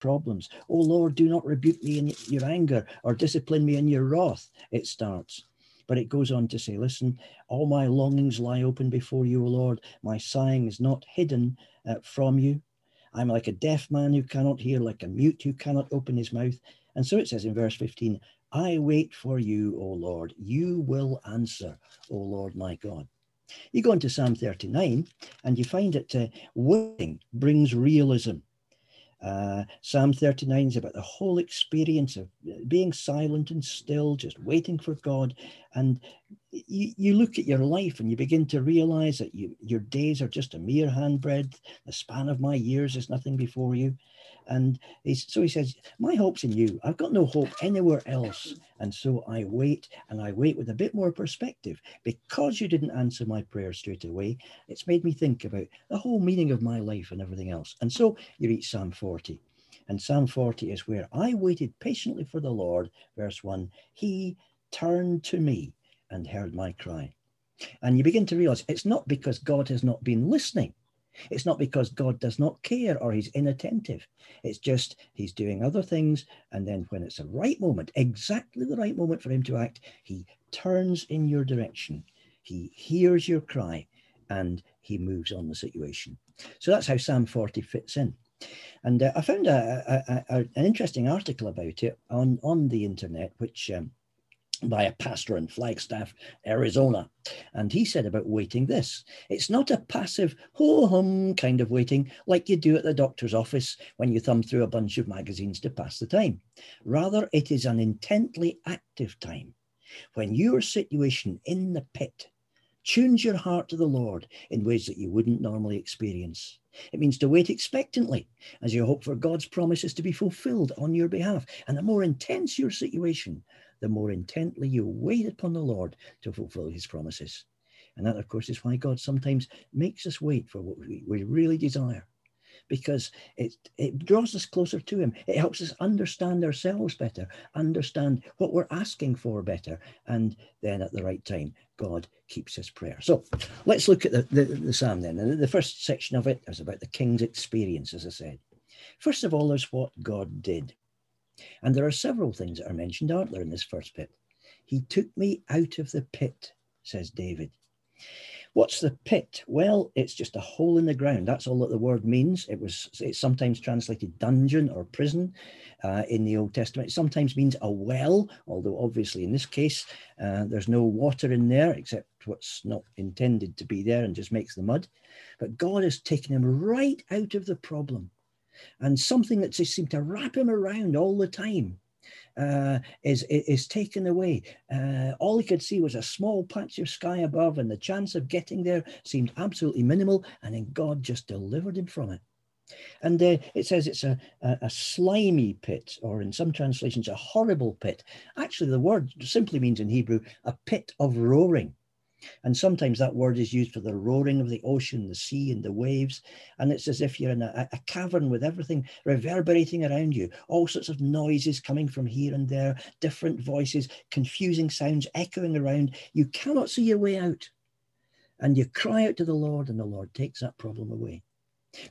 problems. Oh Lord, do not rebuke me in your anger or discipline me in your wrath. It starts. But it goes on to say, Listen, all my longings lie open before you, O Lord. My sighing is not hidden uh, from you. I'm like a deaf man who cannot hear, like a mute who cannot open his mouth. And so it says in verse 15, I wait for you, O Lord. You will answer, O Lord my God. You go into Psalm 39 and you find that uh, waiting brings realism. Uh, Psalm 39 is about the whole experience of being silent and still, just waiting for God. And you, you look at your life and you begin to realize that you, your days are just a mere handbreadth. The span of my years is nothing before you. And so he says, My hope's in you. I've got no hope anywhere else. And so I wait and I wait with a bit more perspective. Because you didn't answer my prayer straight away, it's made me think about the whole meaning of my life and everything else. And so you reach Psalm 40. And Psalm 40 is where I waited patiently for the Lord, verse 1. He turned to me and heard my cry. And you begin to realize it's not because God has not been listening. It's not because God does not care or he's inattentive. It's just he's doing other things. And then when it's the right moment, exactly the right moment for him to act, he turns in your direction. He hears your cry and he moves on the situation. So that's how Psalm 40 fits in. And uh, I found a, a, a, an interesting article about it on, on the internet, which um, by a pastor in Flagstaff, Arizona. And he said about waiting this it's not a passive, ho hum kind of waiting like you do at the doctor's office when you thumb through a bunch of magazines to pass the time. Rather, it is an intently active time when your situation in the pit tunes your heart to the Lord in ways that you wouldn't normally experience. It means to wait expectantly as you hope for God's promises to be fulfilled on your behalf. And the more intense your situation, the more intently you wait upon the Lord to fulfill his promises. And that, of course, is why God sometimes makes us wait for what we, we really desire, because it, it draws us closer to him. It helps us understand ourselves better, understand what we're asking for better. And then at the right time, God keeps his prayer. So let's look at the, the, the psalm then. And the first section of it is about the king's experience, as I said. First of all, there's what God did. And there are several things that are mentioned, aren't there, in this first bit? He took me out of the pit, says David. What's the pit? Well, it's just a hole in the ground. That's all that the word means. It was it's sometimes translated dungeon or prison uh, in the Old Testament. It sometimes means a well, although obviously in this case uh, there's no water in there except what's not intended to be there and just makes the mud. But God has taken him right out of the problem and something that just seemed to wrap him around all the time uh, is, is taken away. Uh, all he could see was a small patch of sky above, and the chance of getting there seemed absolutely minimal. And then God just delivered him from it. And uh, it says it's a, a, a, slimy pit, or in some translations, a horrible pit. Actually, the word simply means in Hebrew a pit of roaring. And sometimes that word is used for the roaring of the ocean, the sea, and the waves. And it's as if you're in a, a, cavern with everything reverberating around you, all sorts of noises coming from here and there, different voices, confusing sounds echoing around. You cannot see your way out. And you cry out to the Lord, and the Lord takes that problem away.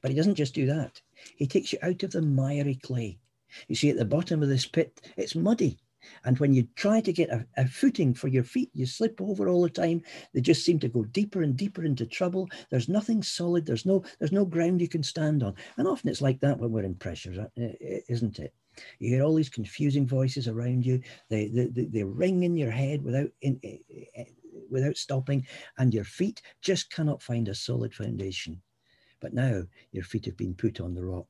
But He doesn't just do that, He takes you out of the miry clay. You see, at the bottom of this pit, it's muddy. And when you try to get a, a, footing for your feet, you slip over all the time. They just seem to go deeper and deeper into trouble. There's nothing solid. There's no there's no ground you can stand on. And often it's like that when we're in pressure, uh, isn't it? You hear all these confusing voices around you. They they, they ring in your head without in, without stopping, and your feet just cannot find a solid foundation. But now your feet have been put on the rock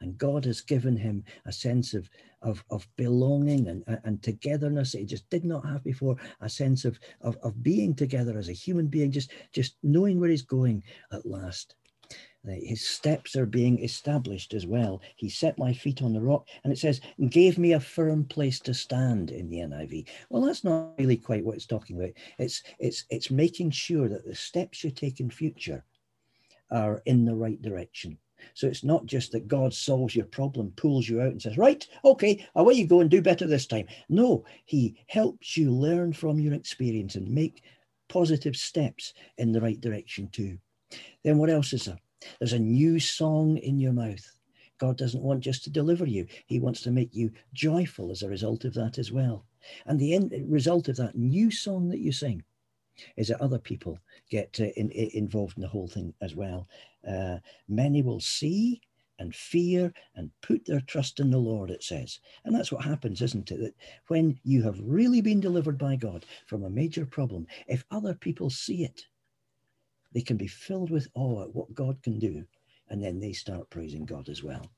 and God has given him a sense of, of, of belonging and, and togetherness that he just did not have before, a sense of, of, of being together as a human being, just, just knowing where he's going at last. Uh, his steps are being established as well. He set my feet on the rock, and it says, gave me a firm place to stand in the NIV. Well, that's not really quite what it's talking about. It's it's it's making sure that the steps you take in future are in the right direction. So it's not just that God solves your problem, pulls you out and says, right, okay, away you go and do better this time. No, he helps you learn from your experience and make positive steps in the right direction too. Then what else is there? There's a new song in your mouth. God doesn't want just to deliver you, He wants to make you joyful as a result of that as well. And the end result of that new song that you sing is that other people get uh, in, in, involved in the whole thing as well. Uh, many will see and fear and put their trust in the Lord, it says. And that's what happens, isn't it? That when you have really been delivered by God from a major problem, if other people see it, they can be filled with awe at what God can do. And then they start praising God as well.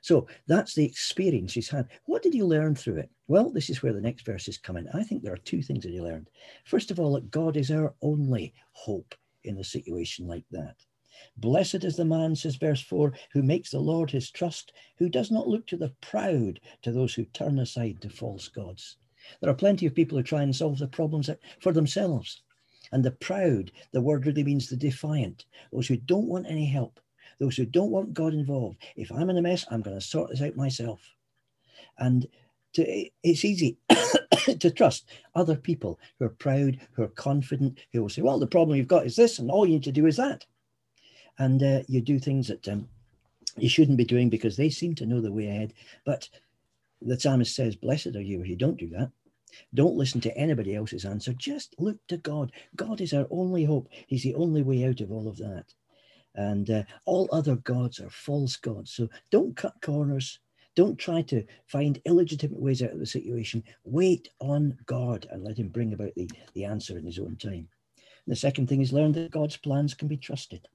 So that's the experience he's had. What did he learn through it? Well, this is where the next verses come in. I think there are two things that he learned. First of all, that God is our only hope in a situation like that. Blessed is the man, says verse 4, who makes the Lord his trust, who does not look to the proud, to those who turn aside to false gods. There are plenty of people who try and solve the problems for themselves. And the proud, the word really means the defiant, those who don't want any help, those who don't want God involved. If I'm in a mess, I'm going to sort this out myself. And to, it's easy to trust other people who are proud, who are confident, who will say, well, the problem you've got is this, and all you need to do is that. And uh, you do things that um, you shouldn't be doing because they seem to know the way ahead. But the psalmist says, Blessed are you if you don't do that. Don't listen to anybody else's answer. Just look to God. God is our only hope. He's the only way out of all of that. And uh, all other gods are false gods. So don't cut corners. Don't try to find illegitimate ways out of the situation. Wait on God and let Him bring about the, the answer in His own time. And the second thing is learn that God's plans can be trusted.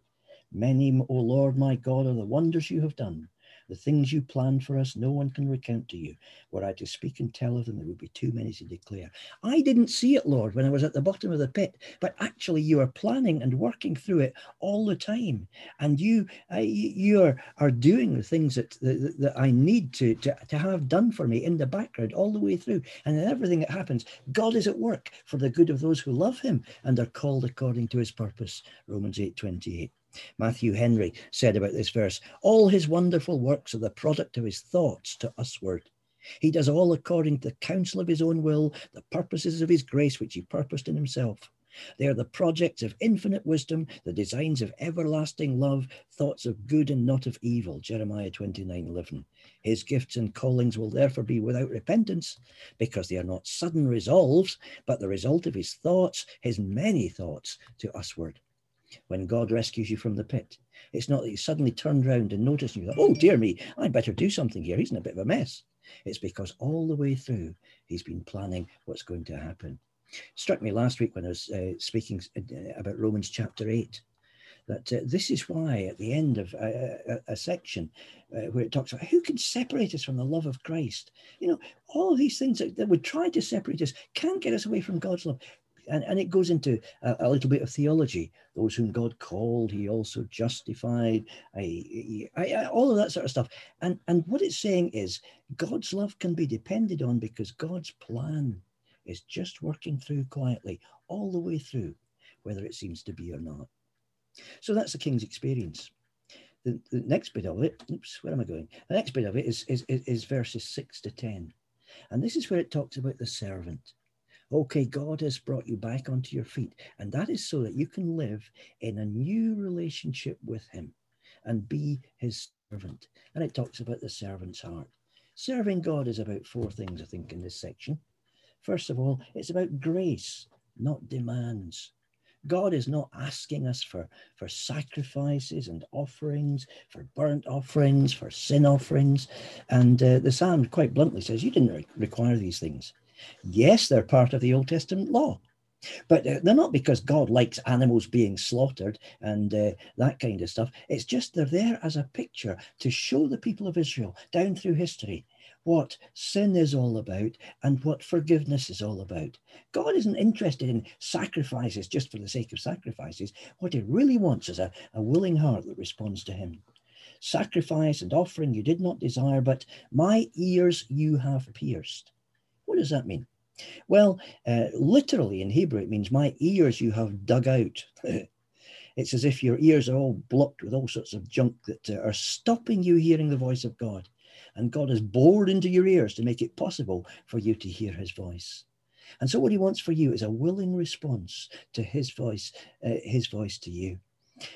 Many, O Lord my God, are the wonders you have done. The things you planned for us, no one can recount to you. Were I to speak and tell of them, there would be too many to declare. I didn't see it, Lord, when I was at the bottom of the pit, but actually you are planning and working through it all the time. And you you are, are doing the things that, that, that I need to, to, to have done for me in the background all the way through. And in everything that happens, God is at work for the good of those who love him and are called according to his purpose. Romans 8 28. Matthew Henry said about this verse All his wonderful works are the product of his thoughts to usward. He does all according to the counsel of his own will, the purposes of his grace which he purposed in himself. They are the projects of infinite wisdom, the designs of everlasting love, thoughts of good and not of evil. Jeremiah 29 11. His gifts and callings will therefore be without repentance, because they are not sudden resolves, but the result of his thoughts, his many thoughts to usward when God rescues you from the pit. It's not that you suddenly turned around and noticed and you thought, oh, dear me, I'd better do something here. He's in a bit of a mess. It's because all the way through, he's been planning what's going to happen. Struck me last week when I was uh, speaking uh, about Romans chapter 8 that uh, this is why at the end of a, a, a section uh, where it talks about who can separate us from the love of Christ, you know, all of these things that, that would try to separate us can't get us away from God's love and, and it goes into a, a, little bit of theology. Those whom God called, He also justified. I, I, I, all of that sort of stuff. And and what it's saying is God's love can be depended on because God's plan is just working through quietly all the way through, whether it seems to be or not. So that's the king's experience. The, the next bit of it, oops, where am I going? The next bit of it is, is, is verses six to 10. And this is where it talks about the servant. Okay, God has brought you back onto your feet. And that is so that you can live in a new relationship with Him and be His servant. And it talks about the servant's heart. Serving God is about four things, I think, in this section. First of all, it's about grace, not demands. God is not asking us for, for sacrifices and offerings, for burnt offerings, for sin offerings. And uh, the psalm quite bluntly says, You didn't re- require these things. Yes, they're part of the Old Testament law, but uh, they're not because God likes animals being slaughtered and uh, that kind of stuff. It's just they're there as a picture to show the people of Israel down through history what sin is all about and what forgiveness is all about. God isn't interested in sacrifices just for the sake of sacrifices. What he really wants is a, a willing heart that responds to him. Sacrifice and offering you did not desire, but my ears you have pierced. What does that mean? Well, uh, literally in Hebrew, it means my ears you have dug out. it's as if your ears are all blocked with all sorts of junk that uh, are stopping you hearing the voice of God. And God has bored into your ears to make it possible for you to hear his voice. And so what he wants for you is a willing response to his voice, uh, his voice to you.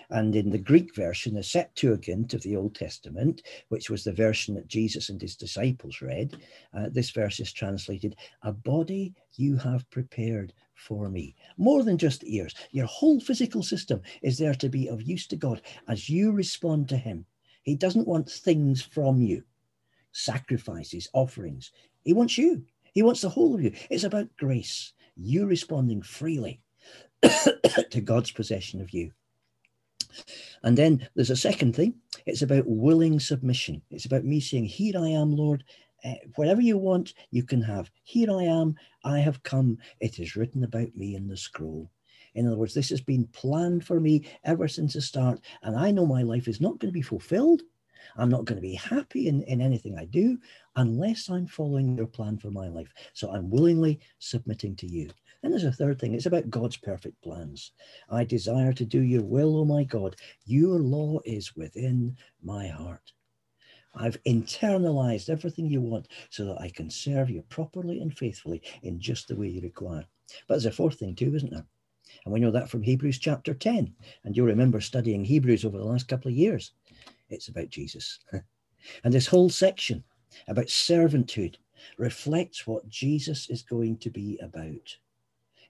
And in the Greek version, the Septuagint of the Old Testament, which was the version that Jesus and his disciples read, uh, this verse is translated, A body you have prepared for me. More than just ears, your whole physical system is there to be of use to God as you respond to Him. He doesn't want things from you, sacrifices, offerings. He wants you. He wants the whole of you. It's about grace, you responding freely to God's possession of you. And then there's a second thing it's about willing submission. It's about me saying, Here I am, Lord. Uh, whatever you want, you can have. Here I am. I have come. It is written about me in the scroll. In other words, this has been planned for me ever since the start. And I know my life is not going to be fulfilled. I'm not going to be happy in, in anything I do unless I'm following your plan for my life. So I'm willingly submitting to you. And there's a third thing it's about God's perfect plans. I desire to do your will, O oh my God. Your law is within my heart. I've internalized everything you want so that I can serve you properly and faithfully in just the way you require. But there's a fourth thing too, isn't there? And we know that from Hebrews chapter 10. And you'll remember studying Hebrews over the last couple of years. It's about Jesus. and this whole section about servanthood reflects what Jesus is going to be about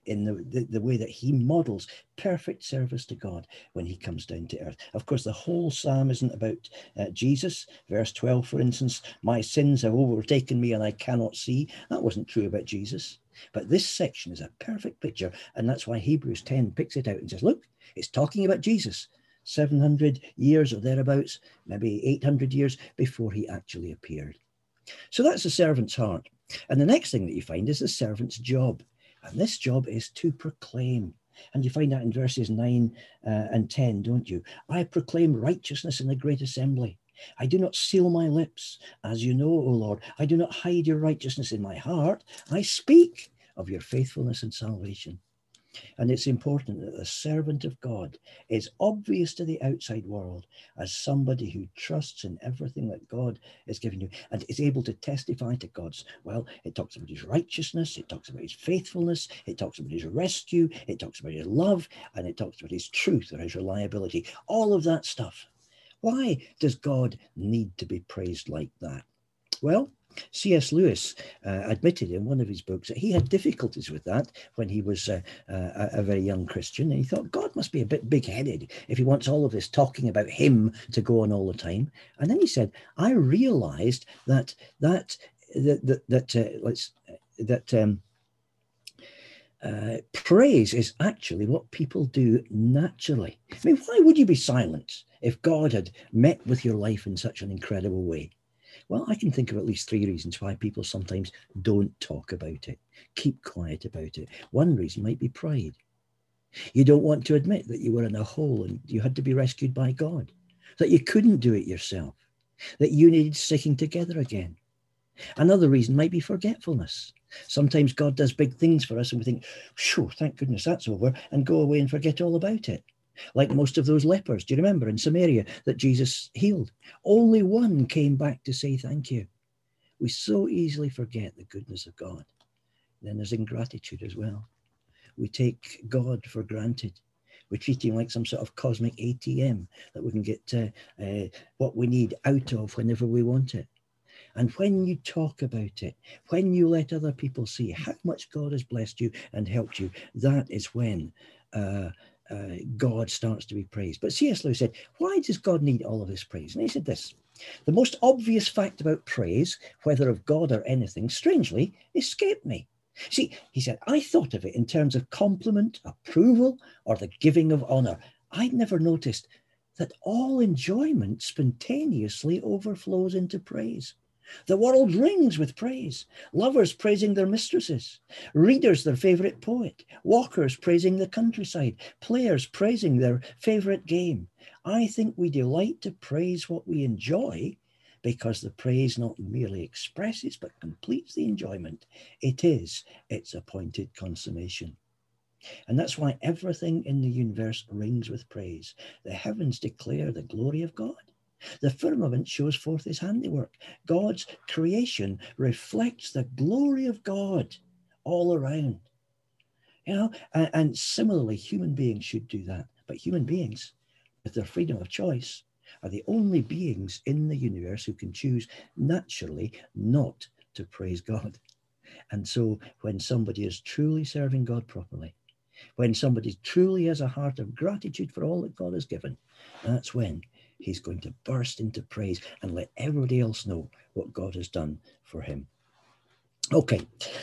in the, the, the, way that he models perfect service to God when he comes down to earth. Of course, the whole psalm isn't about uh, Jesus. Verse 12, for instance, my sins have overtaken me and I cannot see. That wasn't true about Jesus. But this section is a perfect picture. And that's why Hebrews 10 picks it out and says, look, it's talking about Jesus. 700 years or thereabouts, maybe 800 years before he actually appeared. So that's the servant's heart. And the next thing that you find is the servant's job. And this job is to proclaim. And you find that in verses 9 uh, and 10, don't you? I proclaim righteousness in the great assembly. I do not seal my lips. As you know, O Lord, I do not hide your righteousness in my heart. I speak of your faithfulness and salvation. And it's important that the servant of God is obvious to the outside world as somebody who trusts in everything that God is giving you and is able to testify to God's. Well, it talks about his righteousness, it talks about his faithfulness, it talks about his rescue, it talks about his love, and it talks about his truth or his reliability. All of that stuff. Why does God need to be praised like that? Well, C.S. Lewis uh, admitted in one of his books that he had difficulties with that when he was uh, uh, a very young Christian. And he thought, God must be a bit big headed if he wants all of this talking about him to go on all the time. And then he said, I realized that, that, that, that, that uh, let's, that, um, uh, praise is actually what people do naturally. I mean, why would you be silent if God had met with your life in such an incredible way? Well, I can think of at least three reasons why people sometimes don't talk about it, keep quiet about it. One reason might be pride. You don't want to admit that you were in a hole and you had to be rescued by God, that you couldn't do it yourself, that you needed sticking together again. Another reason might be forgetfulness. Sometimes God does big things for us and we think, sure, thank goodness that's over, and go away and forget all about it like most of those lepers. Do you remember in Samaria that Jesus healed? Only one came back to say thank you. We so easily forget the goodness of God. Then there's ingratitude as well. We take God for granted. We treat him like some sort of cosmic ATM that we can get uh, uh, what we need out of whenever we want it. And when you talk about it, when you let other people see how much God has blessed you and helped you, that is when uh, uh, God starts to be praised. But C.S. Lewis said, why does God need all of this praise? And he said this the most obvious fact about praise, whether of God or anything, strangely, escaped me. See, he said, I thought of it in terms of compliment, approval, or the giving of honor. I'd never noticed that all enjoyment spontaneously overflows into praise. The world rings with praise. Lovers praising their mistresses, readers their favorite poet, walkers praising the countryside, players praising their favorite game. I think we delight to praise what we enjoy because the praise not merely expresses but completes the enjoyment. It is its appointed consummation. And that's why everything in the universe rings with praise. The heavens declare the glory of God. The firmament shows forth his handiwork. God's creation reflects the glory of God all around. You know, and, and similarly, human beings should do that. But human beings with their freedom of choice, are the only beings in the universe who can choose naturally not to praise God. And so when somebody is truly serving God properly, when somebody truly has a heart of gratitude for all that God has given, that's when he's going to burst into praise and let everybody else know what God has done for him. Okay,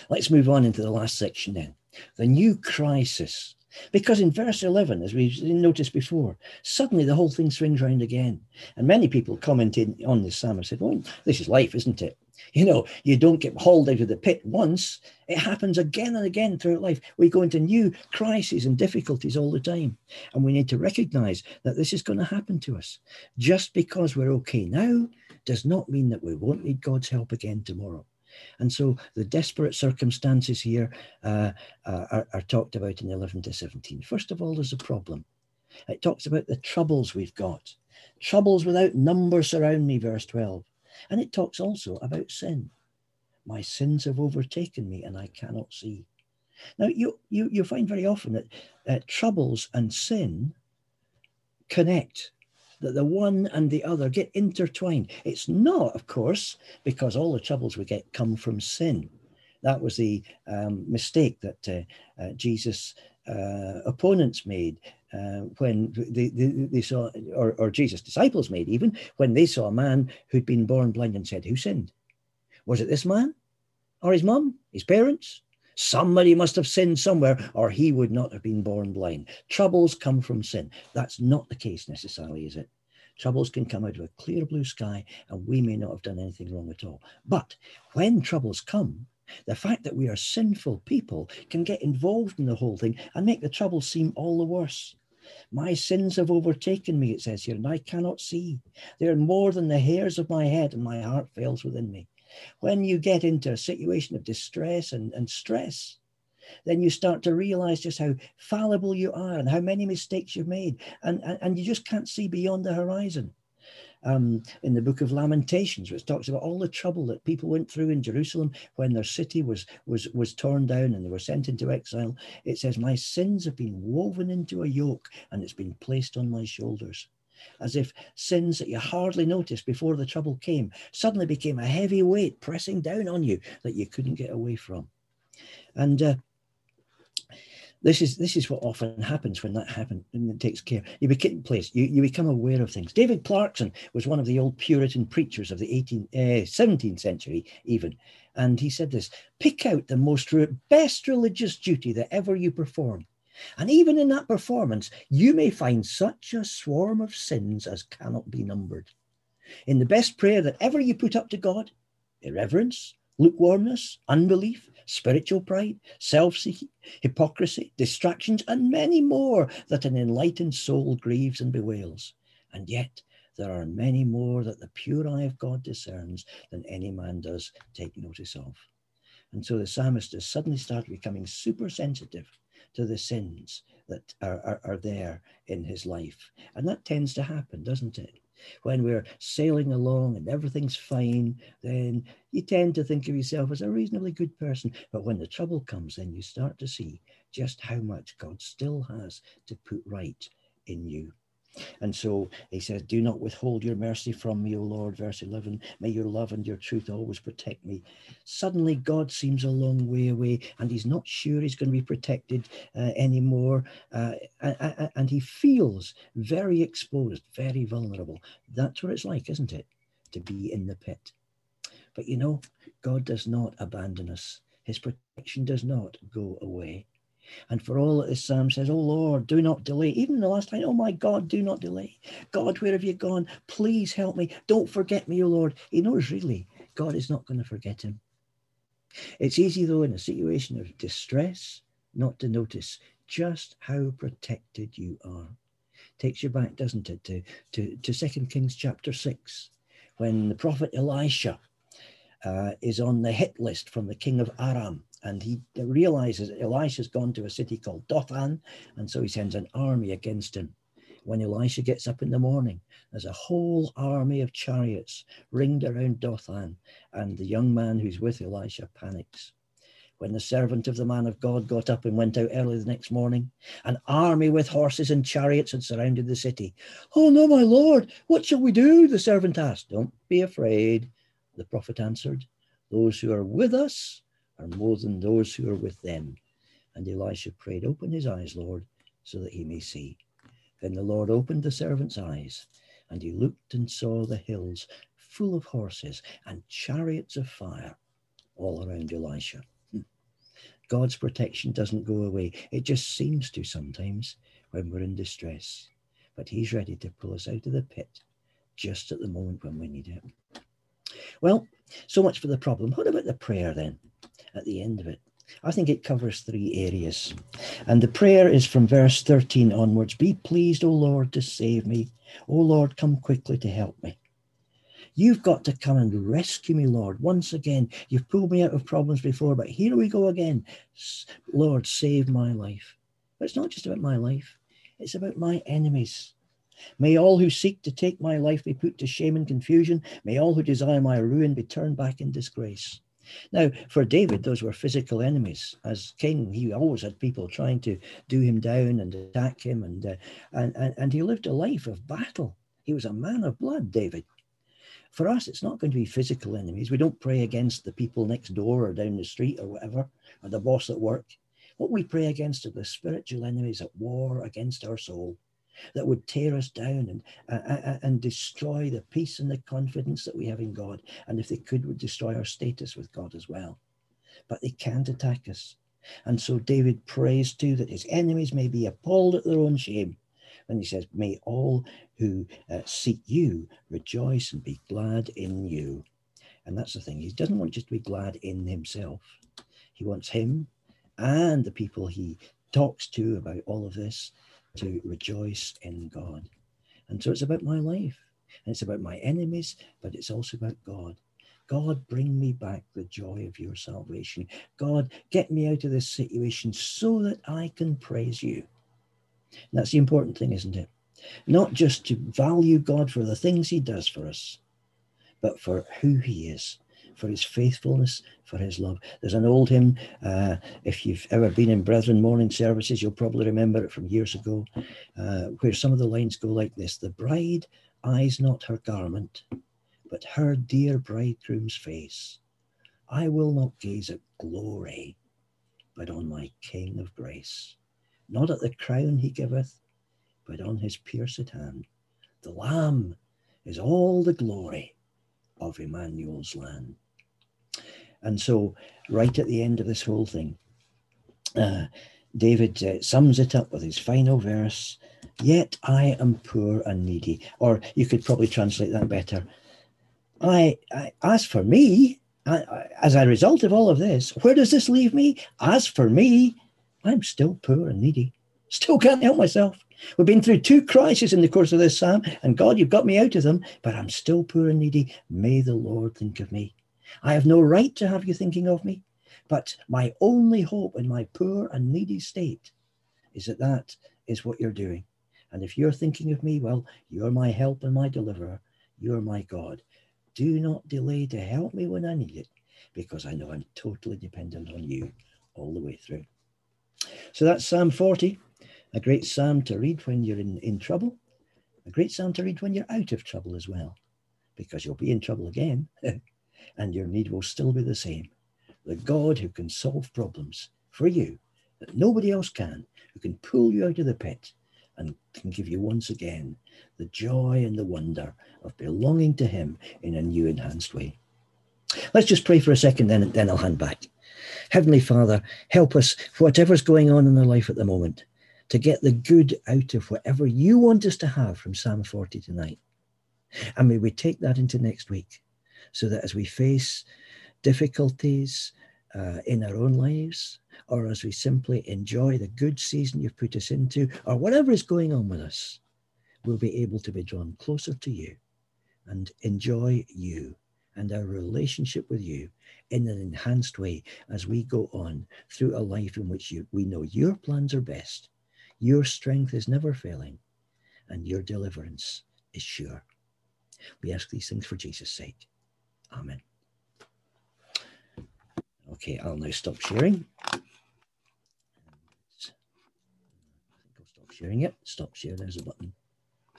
let's move on into the last section then. The new crisis. Because in verse 11, as we noticed before, suddenly the whole thing swings round again. And many people commented on this psalm and said, Well, this is life, isn't it? You know, you don't get hauled out of the pit once. It happens again and again throughout life. We go into new crises and difficulties all the time. And we need to recognize that this is going to happen to us. Just because we're okay now does not mean that we won't need God's help again tomorrow. And so the desperate circumstances here uh, are, are talked about in 11 to 17. First of all, there's a problem. It talks about the troubles we've got. Troubles without number surround me, verse 12. And it talks also about sin. My sins have overtaken me and I cannot see. Now, you, you, you find very often that uh, troubles and sin connect that the one and the other get intertwined. It's not, of course, because all the troubles we get come from sin. That was the um, mistake that uh, uh, Jesus' uh, opponents made uh, when they, they, they, saw, or, or Jesus' disciples made even, when they saw a man who'd been born blind and said, Who sinned? Was it this man? Or his mum? His parents? Somebody must have sinned somewhere, or he would not have been born blind. Troubles come from sin. That's not the case necessarily, is it? Troubles can come out of a clear blue sky, and we may not have done anything wrong at all. But when troubles come, the fact that we are sinful people can get involved in the whole thing and make the trouble seem all the worse. My sins have overtaken me, it says here, and I cannot see. They are more than the hairs of my head, and my heart fails within me when you get into a situation of distress and, and stress, then you start to realize just how fallible you are and how many mistakes you've made. And, and, and you just can't see beyond the horizon. Um, in the book of Lamentations, which talks about all the trouble that people went through in Jerusalem when their city was was was torn down and they were sent into exile. It says, "My sins have been woven into a yoke, and it's been placed on my shoulders." As if sins that you hardly noticed before the trouble came suddenly became a heavy weight pressing down on you that you couldn't get away from. And uh, this is this is what often happens when that happens and it takes care. You become place. You, you become aware of things. David Clarkson was one of the old Puritan preachers of the 18, uh, 17th century, even, and he said this: "Pick out the most best religious duty that ever you perform, and even in that performance, you may find such a swarm of sins as cannot be numbered. In the best prayer that ever you put up to God, irreverence, lukewarmness, unbelief, spiritual pride, self seeking, hypocrisy, distractions, and many more that an enlightened soul grieves and bewails. And yet, there are many more that the pure eye of God discerns than any man does take notice of. And so the psalmist has suddenly started becoming super sensitive to the sins that are, are, are there in his life. And that tends to happen, doesn't it? When we're sailing along and everything's fine, then you tend to think of yourself as a reasonably good person. But when the trouble comes, then you start to see just how much God still has to put right in you. And so he says, Do not withhold your mercy from me, O Lord. Verse 11, may your love and your truth always protect me. Suddenly, God seems a long way away, and he's not sure he's going to be protected uh, anymore. Uh, and he feels very exposed, very vulnerable. That's what it's like, isn't it? To be in the pit. But you know, God does not abandon us, his protection does not go away. And for all that this psalm says, Oh Lord, do not delay. Even the last time, oh my God, do not delay. God, where have you gone? Please help me. Don't forget me, oh Lord. He knows really God is not going to forget him. It's easy, though, in a situation of distress, not to notice just how protected you are. Takes you back, doesn't it, to, to, to 2 Kings chapter 6, when the prophet Elisha uh, is on the hit list from the king of Aram and he realizes Elisha's gone to a city called Dothan, and so he sends an army against him. When Elisha gets up in the morning, there's a whole army of chariots ringed around Dothan, and the young man who's with Elisha panics. when the servant of the man of God got up and went out early the next morning. An army with horses and chariots had surrounded the city. Oh, no, my lord, what shall we do? The servant asked. Don't be afraid, the prophet answered. Those who are with us are more than those who are with them. And Elisha prayed, Open his eyes, Lord, so that he may see. Then the Lord opened the servant's eyes, and he looked and saw the hills full of horses and chariots of fire all around Elisha. Hmm. God's protection doesn't go away. It just seems to sometimes when we're in distress. But He's ready to pull us out of the pit just at the moment when we need it. Well, so much for the problem. What about the prayer then at the end of it? I think it covers three areas. And the prayer is from verse 13 onwards Be pleased, O Lord, to save me. O Lord, come quickly to help me. You've got to come and rescue me, Lord. Once again, you've pulled me out of problems before, but here we go again. Lord, save my life. But it's not just about my life, it's about my enemies. May all who seek to take my life be put to shame and confusion. May all who desire my ruin be turned back in disgrace. Now, for David, those were physical enemies. As king, he always had people trying to do him down and attack him, and, uh, and, and, and he lived a life of battle. He was a man of blood, David. For us, it's not going to be physical enemies. We don't pray against the people next door or down the street or whatever, or the boss at work. What we pray against are the spiritual enemies at war against our soul that would tear us down and, uh, and destroy the peace and the confidence that we have in God. And if they could, would destroy our status with God as well. But they can't attack us. And so David prays too that his enemies may be appalled at their own shame and he says, May all who uh, seek you rejoice and be glad in you. And that's the thing. He doesn't want just to be glad in himself, he wants him and the people he talks to about all of this to rejoice in God. And so it's about my life and it's about my enemies, but it's also about God. God, bring me back the joy of your salvation. God, get me out of this situation so that I can praise you. And that's the important thing, isn't it? Not just to value God for the things he does for us, but for who he is, for his faithfulness, for his love. There's an old hymn, uh, if you've ever been in Brethren morning services, you'll probably remember it from years ago, uh, where some of the lines go like this The bride eyes not her garment, but her dear bridegroom's face. I will not gaze at glory, but on my King of grace not at the crown he giveth, but on his pierced hand. The Lamb is all the glory of Emmanuel's land. And so, right at the end of this whole thing, uh, David uh, sums it up with his final verse Yet I am poor and needy. Or you could probably translate that better. I, I as for me, I, I, as a result of all of this, where does this leave me? As for me, I'm still poor and needy. Still can't help myself. We've been through two crises in the course of this psalm, and God, you've got me out of them, but I'm still poor and needy. May the Lord think of me. I have no right to have you thinking of me, but my only hope in my poor and needy state is that that is what you're doing. And if you're thinking of me, well, you're my help and my deliverer. You're my God. Do not delay to help me when I need it, because I know I'm totally dependent on you all the way through. So that's Psalm 40, a great psalm to read when you're in, in trouble, a great psalm to read when you're out of trouble as well, because you'll be in trouble again and your need will still be the same. The God who can solve problems for you that nobody else can, who can pull you out of the pit and can give you once again the joy and the wonder of belonging to Him in a new enhanced way. Let's just pray for a second, then, then I'll hand back. Heavenly Father, help us, whatever's going on in our life at the moment, to get the good out of whatever you want us to have from Psalm 40 tonight. And may we take that into next week so that as we face difficulties uh, in our own lives, or as we simply enjoy the good season you've put us into, or whatever is going on with us, we'll be able to be drawn closer to you and enjoy you and our relationship with you in an enhanced way as we go on through a life in which you, we know your plans are best, your strength is never failing, and your deliverance is sure. We ask these things for Jesus' sake. Amen. Okay. I'll now stop sharing. I think I'll stop sharing it. Stop share. There's a button.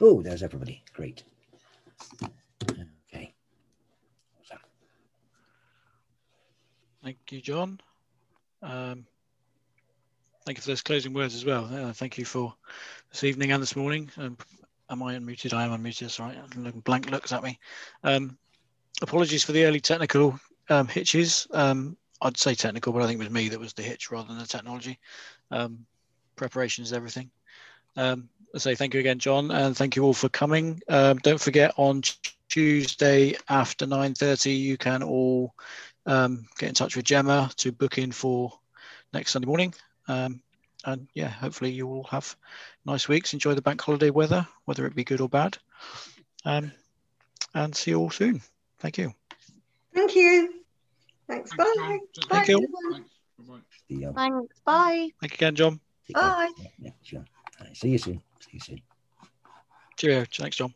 Oh, there's everybody. Great. Okay. Thank you, John. Um, thank you for those closing words as well. Uh, thank you for this evening and this morning. Um, am I unmuted? I am unmuted. Sorry. Blank looks at me. Um, apologies for the early technical um, hitches. Um, I'd say technical, but I think it was me that was the hitch rather than the technology. Um, preparation is everything. Um, I say thank you again, John, and thank you all for coming. Um, don't forget on Tuesday after 9.30, you can all um, get in touch with Gemma to book in for next Sunday morning. Um, and yeah, hopefully you all have nice weeks. Enjoy the bank holiday weather, whether it be good or bad. Um, and see you all soon. Thank you. Thank you. Thanks. Bye. Thank Bye. you. everyone. Thanks. Bye. Thank you again, John. Take. Bye. Yeah, yeah, sure. All right, see you soon. See you soon. Cheerio. Thanks, John.